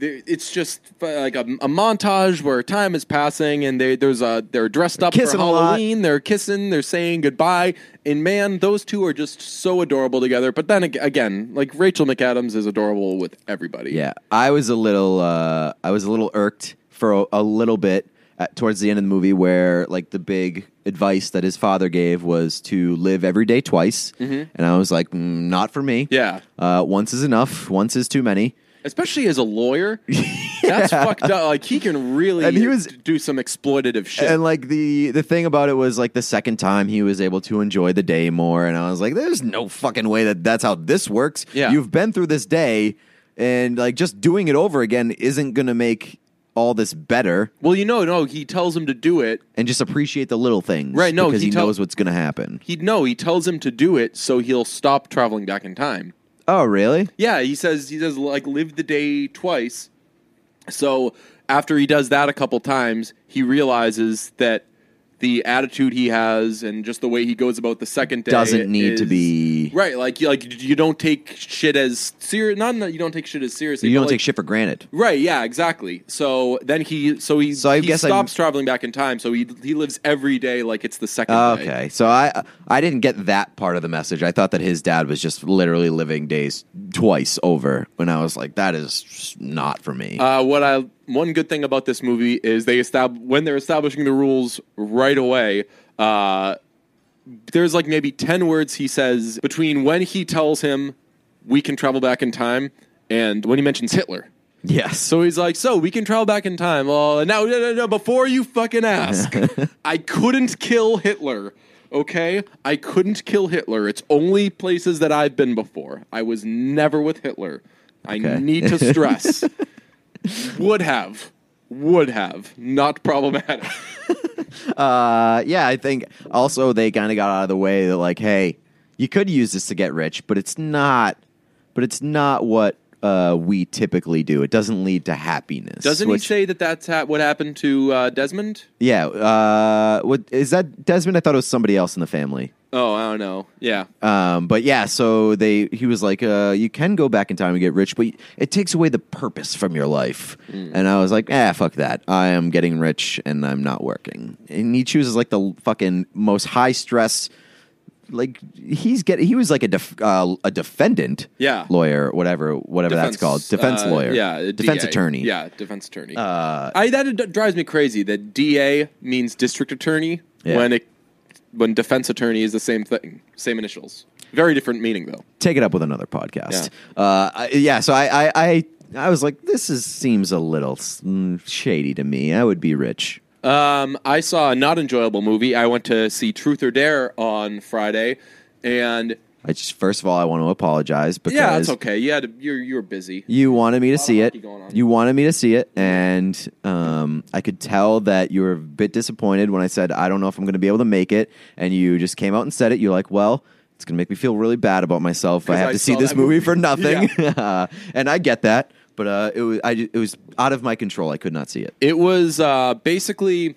it's just like a, a montage where time is passing and they there's a they're dressed up for halloween they're kissing they're saying goodbye and man those two are just so adorable together but then again like rachel mcadams is adorable with everybody Yeah, I was a little, uh, I was a little irked for a, a little bit at, towards the end of the movie, where like the big advice that his father gave was to live every day twice, and I was like, mm, not for me. Mm-hmm. Yeah. uh, once is enough. Once is too many. Especially as a lawyer that's fucked up like he can really And he was- do some exploitative shit And like the the thing about it was like the second time he was able to enjoy the day more, and I was like, "There's no fucking way that that's how this works." Yeah. you've been through this day, and like just doing it over again isn't gonna make all this better. well you know no he tells him to do it and just appreciate the little things. Right, no, because he he, tell- knows what's going to happen. he no he tells him to do it so he'll stop traveling back in time Oh, really? Yeah, he says he says like live the day twice. So after he does that a couple times, he realizes that the attitude he has and just the way he goes about the second day Doesn't need to be- right. Like you, like you don't take shit as serious. Not that you don't take shit as seriously. You don't like- take shit for granted. Right. Yeah. Exactly. So then he so he So I he guess I'm- stops traveling back in time. So he he lives every day like it's the second. day. Okay, so I I didn't get that part of the message. I thought that his dad was just literally living days twice over. When I was like, that is not for me. Uh, what I one good thing about this movie is they estab- when they're establishing the rules right away. Uh, there's like maybe ten words he says between when he tells him we can travel back in time and when he mentions Hitler. yes. So he's like, "So we can travel back in time." Well, now, no, no, no. Before you fucking ask, I couldn't kill Hitler. Okay, I couldn't kill Hitler. It's only places that I've been before. I was never with Hitler. I Okay. need to stress. would have, would have, not problematic. Uh, yeah, I think also they kind of got out of the way that like, hey, you could use this to get rich, but it's not. But it's not what uh, we typically do. It doesn't lead to happiness. Doesn't which- he say that that's ha- what happened to uh, Desmond? Yeah. Uh, what is that? Desmond? I thought it was somebody else in the family. Oh, I don't know. Yeah, Um, but yeah, so they he was like, uh, you can go back in time and get rich, but it takes away the purpose from your life. And I was like, ah, fuck that. I am getting rich and I'm not working. And he chooses like the fucking most high stress. Like he's get he was like a def, uh, a defendant, Yeah. lawyer, whatever, whatever that's called, defense uh, lawyer, yeah, defense DA. attorney, yeah, defense attorney. Uh, I that d- drives me crazy that DA means district attorney Yeah. when it when defense attorney is the same thing, same initials. Very different meaning though. take it up with another podcast. Yeah, uh, I, yeah so I, I, I, I was like, this is seems a little mm, shady to me. I would be rich. Um, I saw a not enjoyable movie. I went to see Truth or Dare on Friday, and I just first of all, I want to apologize because yeah, it's okay. You had to, you're you're busy. you wanted me to see it. hockey going on. You wanted me to see it, and um, I could tell that you were a bit disappointed when I said I don't know if I'm going to be able to make it, and you just came out and said it. You're like, well. It's gonna make me feel really bad about myself. if I have I to see this movie movie. for nothing, and I get that. But uh, it was I, it was out of my control. I could not see it. It was uh, basically,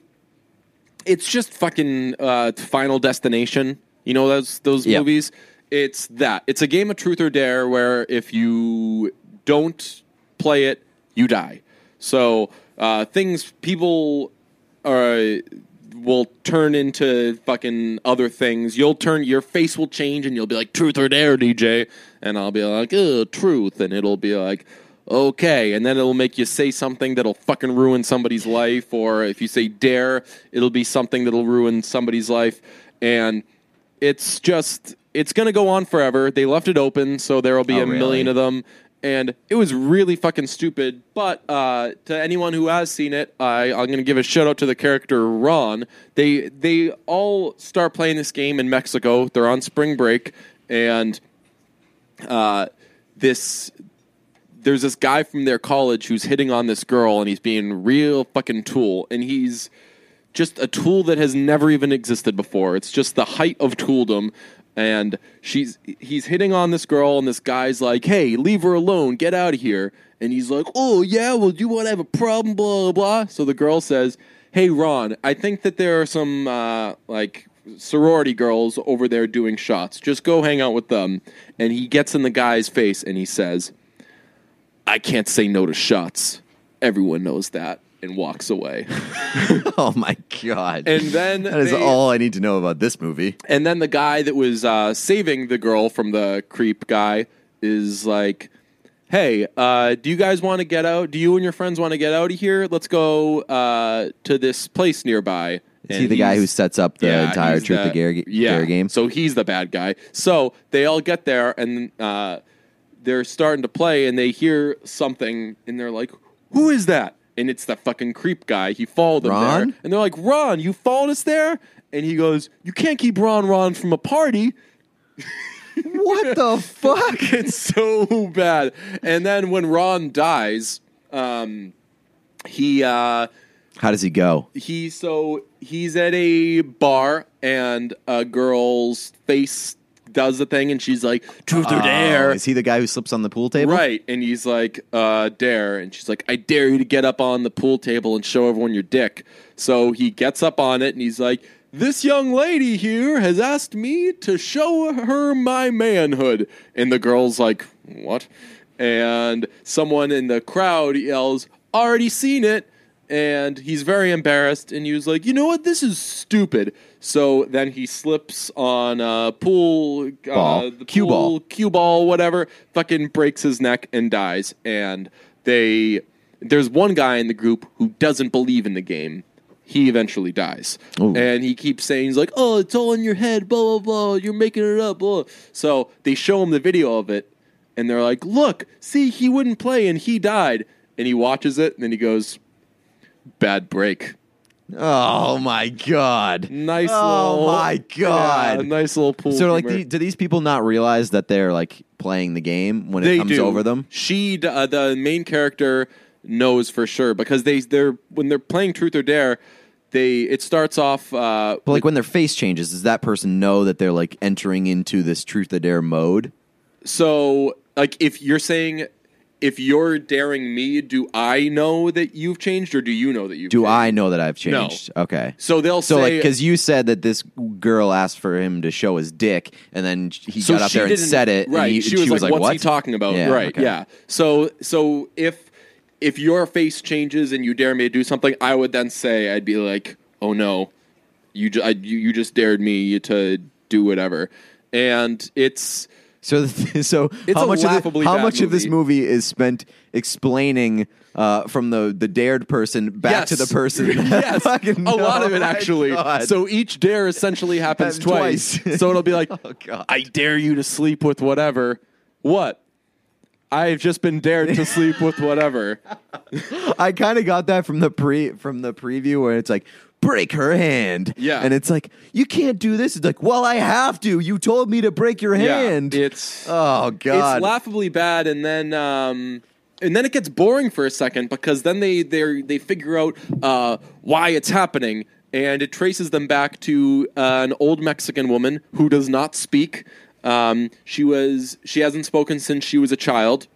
it's just fucking uh, Final Destination. You know those those Yeah. movies. It's that. It's a game of truth or dare where if you don't play it, you die. So uh, things people are will turn into fucking other things. You'll turn your face will change and you'll be like truth or dare DJ and I'll be like truth and it'll be like okay and then it'll make you say something that'll fucking ruin somebody's life or if you say dare it'll be something that'll ruin somebody's life and it's just it's going to go on forever. They left it open so there'll be Oh, a million of them and it was really fucking stupid. But uh, to anyone who has seen it, I, I'm going to give a shout out to the character Ron. They they all start playing this game in Mexico. They're on spring break, and uh, this there's this guy from their college who's hitting on this girl, and he's being real fucking tool, and he's just a tool that has never even existed before. It's just the height of tooldom. And she's he's hitting on this girl, and this guy's like, "Hey, leave her alone. Get out of here." And he's like, "Oh yeah, well, do you want to have a problem?" Blah blah blah. So the girl says, "Hey, Ron, I think that there are some uh, like sorority girls over there doing shots. Just go hang out with them." And he gets in the guy's face and he says, "I can't say no to shots. Everyone knows that." And walks away. Oh my god! And then that is they- all I need to know about this movie. And then the guy that was uh, saving the girl from the creep guy is like, "Hey, uh, do you guys want to get out? Do you and your friends want to get out of here? Let's go uh, to this place nearby." Is he the guy who sets up the Yeah, entire Truth the- or Dare, yeah. Dare game? So he's the bad guy. So they all get there and uh, they're starting to play, and they hear something, and they're like, "Who is that?" And it's the fucking creep guy. He followed them Ron? there, and they're like, "Ron, you followed us there?" And he goes, "You can't keep Ron Ron from a party." what the fuck? it's so bad. And then when Ron dies, um, he uh, How does he go? he so he's at a bar and a girl's face does the thing and she's like truth or Oh, dare. Is he the guy who slips on the pool table? right and he's like uh dare. And she's like i dare you to get up on the pool table and show everyone your dick. So he gets up on it and he's like this young lady here has asked me to show her my manhood. And the girl's like what? And someone in the crowd yells already seen it and he's very embarrassed and he was like you know what this is stupid so then he slips on a pool Ball. uh, the Cue ball. cue ball whatever fucking breaks his neck and dies and they there's one guy in the group who doesn't believe in the game he eventually dies Ooh. and he keeps saying he's like oh it's all in your head blah blah blah you're making it up blah. so they show him the video of it and they're like look see he wouldn't play and he died and he watches it and then he goes bad break Oh my god! nice Oh little my God. yeah, nice little pool So, like, the, do these people not realize that they're like playing the game when it they comes do. over them? She, uh, the main character, knows for sure because they they're when they're playing Truth or Dare, they it starts off. Uh, But like when their face changes, does that person know that they're like entering into this truth or dare mode? so like if you're saying. If you're daring me, do I know that you've changed, or do you know that you've? Do changed? I know that I've changed? No. Okay. So they'll So say like because you said that this girl asked for him to show his dick, and then he so got up there and said it. Right. he- she, was, like, "What's "What?" he talking about?" Yeah, right. okay. Yeah. So so if if your face changes and you dare me to do something, I would then say I'd be like, "Oh no, you ju- I, you, you just dared me to do whatever," and it's So, th- so It's how much of the- how much of this movie. is spent explaining uh, from the the dared person back to the person? yes, a lot of it actually. God. So each dare essentially happens Happens twice. twice. so it'll be like, Oh, I dare you to sleep with whatever. What? I've just been dared to sleep with whatever. I kind of got that from the pre from the preview where it's like break her hand. Yeah. and it's like you can't do this. It's like, well, I have to. You told me to break your hand. Yeah, it's oh God. it's laughably bad, and then um, and then it gets boring for a second because then they they they figure out uh, why it's happening, and it traces them back to uh, an old Mexican woman who does not speak. Um, she was she hasn't spoken since she was a child,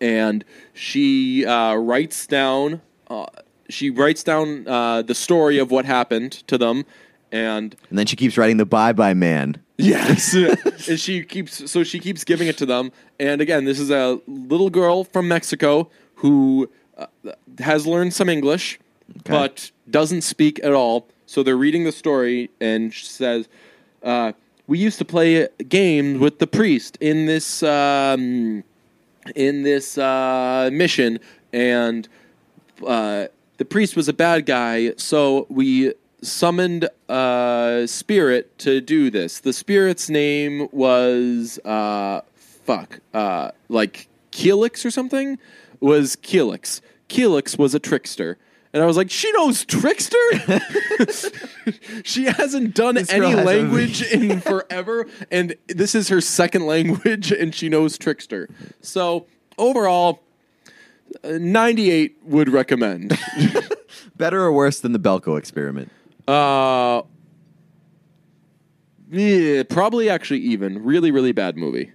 and she uh, writes down uh, she writes down uh, the story of what happened to them, and and then she keeps writing the bye bye man. Yes, and she keeps so she keeps giving it to them. And again, this is a little girl from Mexico who uh, has learned some English, but doesn't speak at all. So they're reading the story, and she says, uh, "We used to play games with the priest in this um, in this uh, mission, and." uh, the priest was a bad guy, so we summoned a spirit to do this. The spirit's name was uh, fuck, uh, like Keelix or something. Was Keelix? Keelix was a trickster. And I was like, she knows trickster. she hasn't done This any language in forever, and this is her second language, and she knows trickster. So overall, uh, 98 would recommend. Better or worse than the Belko experiment? uh, yeah, probably actually even. Really, really bad movie.